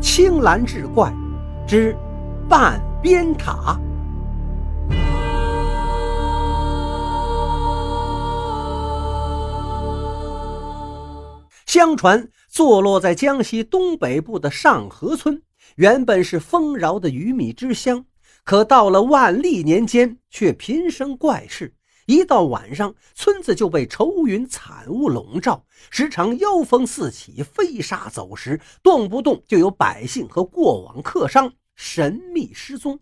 青蓝志怪之半边塔。相传，坐落在江西东北部的上河村，原本是丰饶的鱼米之乡，可到了万历年间，却频生怪事。一到晚上，村子就被愁云惨雾笼罩，时常妖风四起，飞沙走石，动不动就有百姓和过往客商神秘失踪。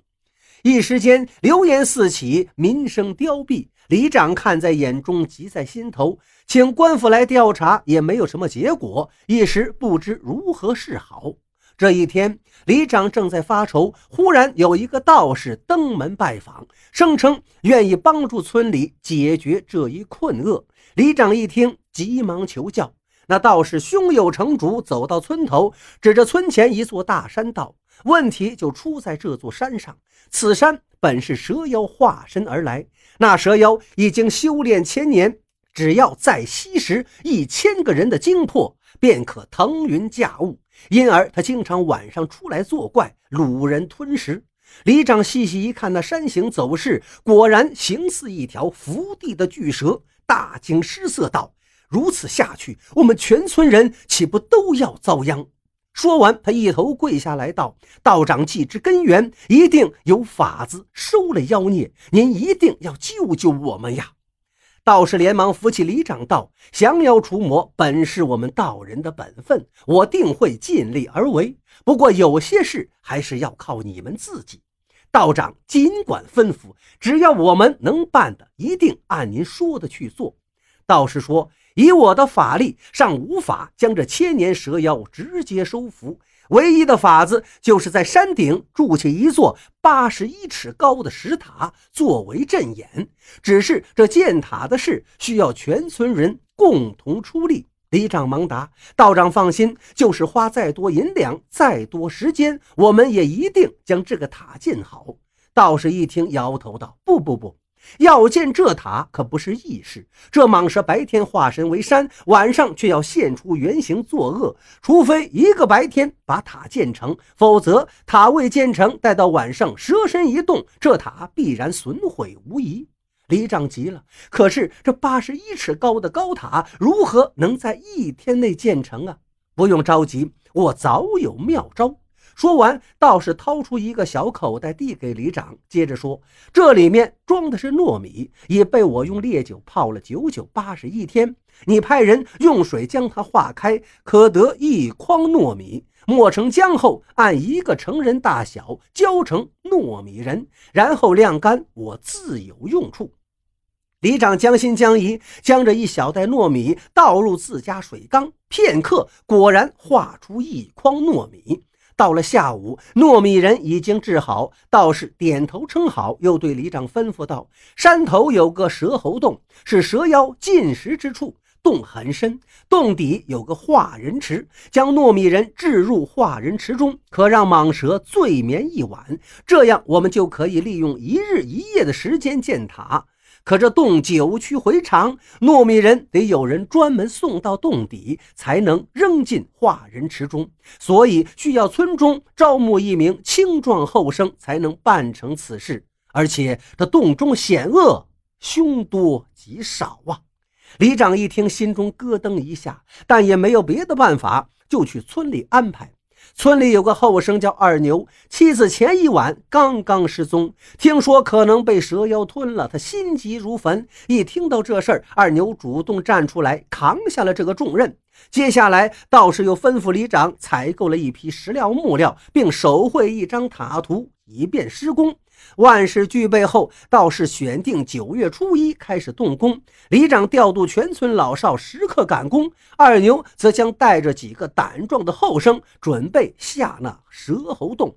一时间，流言四起，民生凋敝。里长看在眼中，急在心头，请官府来调查，也没有什么结果，一时不知如何是好。这一天，里长正在发愁，忽然有一个道士登门拜访，声称愿意帮助村里解决这一困厄。里长一听，急忙求教。那道士胸有成竹，走到村头，指着村前一座大山道：“问题就出在这座山上。此山本是蛇妖化身而来，那蛇妖已经修炼千年，只要再吸食一千个人的精魄，便可腾云驾雾。”因而他经常晚上出来作怪，掳人吞食。里长细细一看，那山形走势，果然形似一条伏地的巨蛇，大惊失色道：“如此下去，我们全村人岂不都要遭殃？”说完，他一头跪下来道：“道长既知根源，一定有法子收了妖孽，您一定要救救我们呀！”道士连忙扶起李长道：“降妖除魔本是我们道人的本分，我定会尽力而为。不过有些事还是要靠你们自己。道长尽管吩咐，只要我们能办的，一定按您说的去做。”道士说：“以我的法力，尚无法将这千年蛇妖直接收服。”唯一的法子，就是在山顶筑起一座八十一尺高的石塔作为阵眼。只是这建塔的事，需要全村人共同出力。李长忙答：“道长放心，就是花再多银两、再多时间，我们也一定将这个塔建好。”道士一听，摇头道：“不不不。”要建这塔可不是易事。这蟒蛇白天化身为山，晚上却要现出原形作恶。除非一个白天把塔建成，否则塔未建成，待到晚上蛇身一动，这塔必然损毁无疑。李长急了，可是这八十一尺高的高塔如何能在一天内建成啊？不用着急，我早有妙招。说完，道士掏出一个小口袋，递给里长，接着说：“这里面装的是糯米，已被我用烈酒泡了九九八十一天。你派人用水将它化开，可得一筐糯米。磨成浆后，按一个成人大小浇成糯米人，然后晾干，我自有用处。”里长将信将疑，将这一小袋糯米倒入自家水缸，片刻，果然化出一筐糯米。到了下午，糯米人已经治好，道士点头称好，又对里长吩咐道：“山头有个蛇喉洞，是蛇妖进食之处，洞很深，洞底有个化人池，将糯米人置入化人池中，可让蟒蛇醉眠一晚，这样我们就可以利用一日一夜的时间建塔。”可这洞九曲回肠，糯米人得有人专门送到洞底，才能扔进化人池中，所以需要村中招募一名青壮后生，才能办成此事。而且这洞中险恶，凶多吉少啊！里长一听，心中咯噔一下，但也没有别的办法，就去村里安排。村里有个后生叫二牛，妻子前一晚刚刚失踪，听说可能被蛇妖吞了，他心急如焚。一听到这事儿，二牛主动站出来扛下了这个重任。接下来，道士又吩咐里长采购了一批石料木料，并手绘一张塔图，以便施工。万事俱备后，道士选定九月初一开始动工。里长调度全村老少时刻赶工，二牛则将带着几个胆壮的后生准备下那蛇猴洞。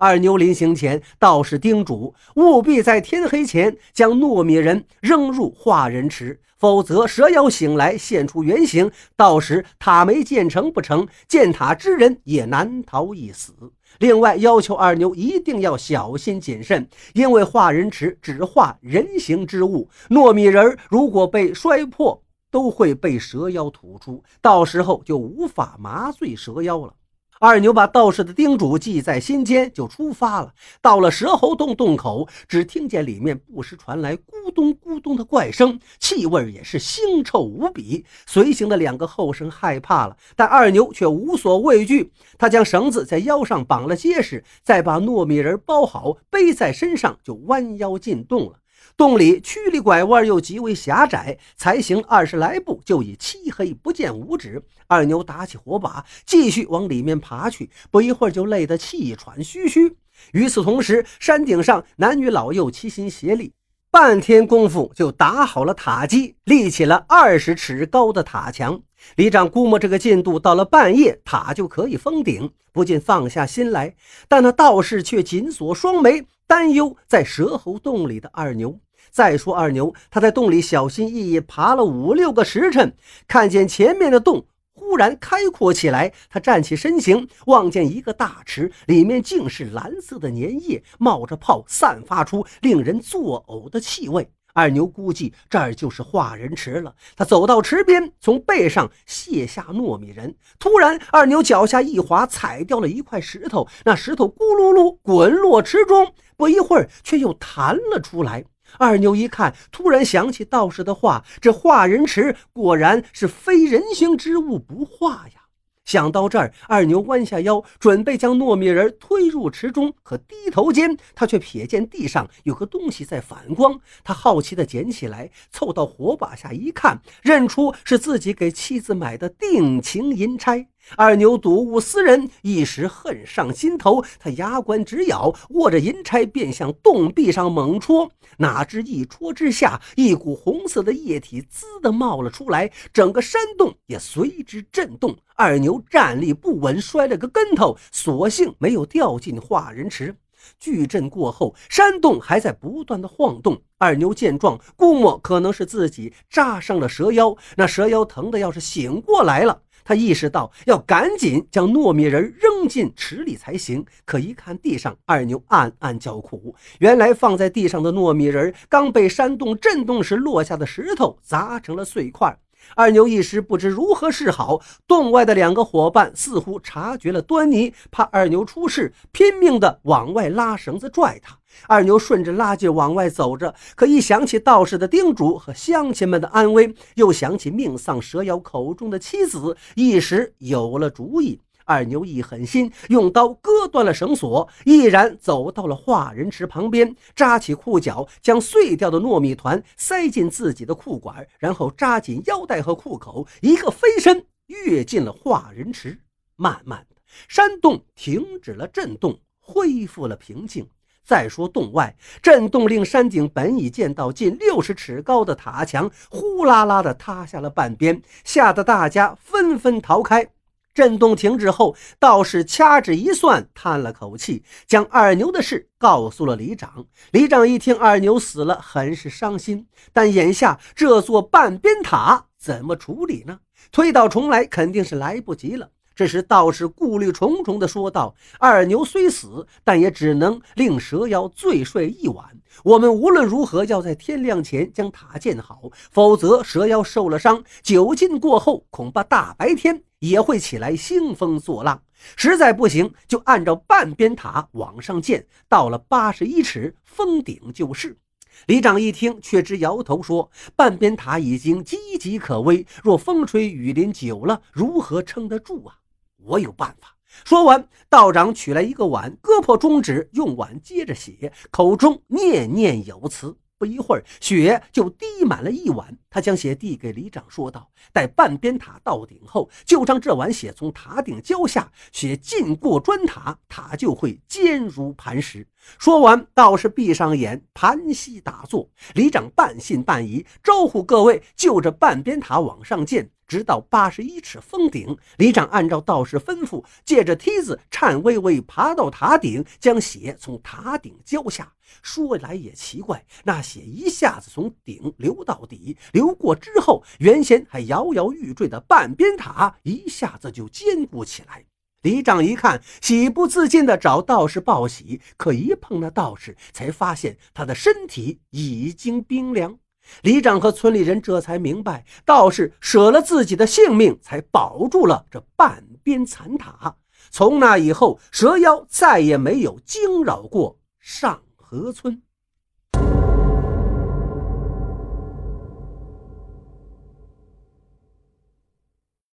二牛临行前，道士叮嘱务必在天黑前将糯米人扔入化人池，否则蛇妖醒来现出原形，到时塔没建成不成，建塔之人也难逃一死。另外，要求二牛一定要小心谨慎，因为化人池只化人形之物，糯米人如果被摔破，都会被蛇妖吐出，到时候就无法麻醉蛇妖了。二牛把道士的叮嘱记在心间，就出发了。到了蛇猴洞洞口，只听见里面不时传来咕咚咕咚的怪声，气味也是腥臭无比。随行的两个后生害怕了，但二牛却无所畏惧。他将绳子在腰上绑了结实，再把糯米人包好，背在身上，就弯腰进洞了。洞里曲里拐弯，又极为狭窄，才行二十来步，就已漆黑不见五指。二牛打起火把，继续往里面爬去，不一会儿就累得气喘吁吁。与此同时，山顶上男女老幼齐心协力，半天功夫就打好了塔基，立起了二十尺高的塔墙。李长估摸这个进度，到了半夜塔就可以封顶，不禁放下心来。但那道士却紧锁双眉，担忧在蛇喉洞里的二牛。再说二牛，他在洞里小心翼翼爬了五六个时辰，看见前面的洞忽然开阔起来。他站起身形，望见一个大池，里面竟是蓝色的粘液，冒着泡，散发出令人作呕的气味。二牛估计这儿就是化人池了。他走到池边，从背上卸下糯米人。突然，二牛脚下一滑，踩掉了一块石头，那石头咕噜噜滚落池中，不一会儿却又弹了出来。二牛一看，突然想起道士的话：“这化人池果然是非人形之物不化呀。”想到这儿，二牛弯下腰，准备将糯米人推入池中。可低头间，他却瞥见地上有个东西在反光。他好奇地捡起来，凑到火把下一看，认出是自己给妻子买的定情银钗。二牛睹物思人，一时恨上心头。他牙关直咬，握着银钗便向洞壁上猛戳。哪知一戳之下，一股红色的液体滋的冒了出来，整个山洞也随之震动。二牛站立不稳，摔了个跟头，所幸没有掉进化人池。巨震过后，山洞还在不断的晃动。二牛见状，估摸可能是自己扎伤了蛇妖，那蛇妖疼的要是醒过来了。他意识到要赶紧将糯米人扔进池里才行，可一看地上，二牛暗暗叫苦。原来放在地上的糯米人刚被山洞震动时落下的石头砸成了碎块。二牛一时不知如何是好，洞外的两个伙伴似乎察觉了端倪，怕二牛出事，拼命地往外拉绳子拽他。二牛顺着拉劲往外走着，可一想起道士的叮嘱和乡亲们的安危，又想起命丧蛇妖口中的妻子，一时有了主意。二牛一狠心，用刀割断了绳索，毅然走到了化人池旁边，扎起裤脚，将碎掉的糯米团塞进自己的裤管，然后扎紧腰带和裤口，一个飞身跃进了化人池。慢慢的，山洞停止了震动，恢复了平静。再说洞外，震动令山顶本已见到近六十尺高的塔墙呼啦啦的塌下了半边，吓得大家纷纷逃开。震动停止后，道士掐指一算，叹了口气，将二牛的事告诉了李长。李长一听二牛死了，很是伤心。但眼下这座半边塔怎么处理呢？推倒重来肯定是来不及了。这时道士顾虑重重地说道：“二牛虽死，但也只能令蛇妖醉睡一晚。我们无论如何要在天亮前将塔建好，否则蛇妖受了伤，酒劲过后，恐怕大白天。”也会起来兴风作浪，实在不行就按照半边塔往上建，到了八十一尺封顶就是。李长一听，却只摇头说：“半边塔已经岌岌可危，若风吹雨淋久了，如何撑得住啊？”我有办法。说完，道长取来一个碗，割破中指，用碗接着写，口中念念有词。不一会儿，血就滴满了一碗。他将血递给李长，说道：“待半边塔到顶后，就将这碗血从塔顶浇下，血浸过砖塔，塔就会坚如磐石。”说完，道士闭上眼，盘膝打坐。李长半信半疑，招呼各位就着半边塔往上建。直到八十一尺峰顶，李长按照道士吩咐，借着梯子颤巍巍爬到塔顶，将血从塔顶浇下。说来也奇怪，那血一下子从顶流到底，流过之后，原先还摇摇欲坠的半边塔一下子就坚固起来。李长一看，喜不自禁地找道士报喜，可一碰那道士，才发现他的身体已经冰凉。李长和村里人这才明白，道士舍了自己的性命，才保住了这半边残塔。从那以后，蛇妖再也没有惊扰过上河村。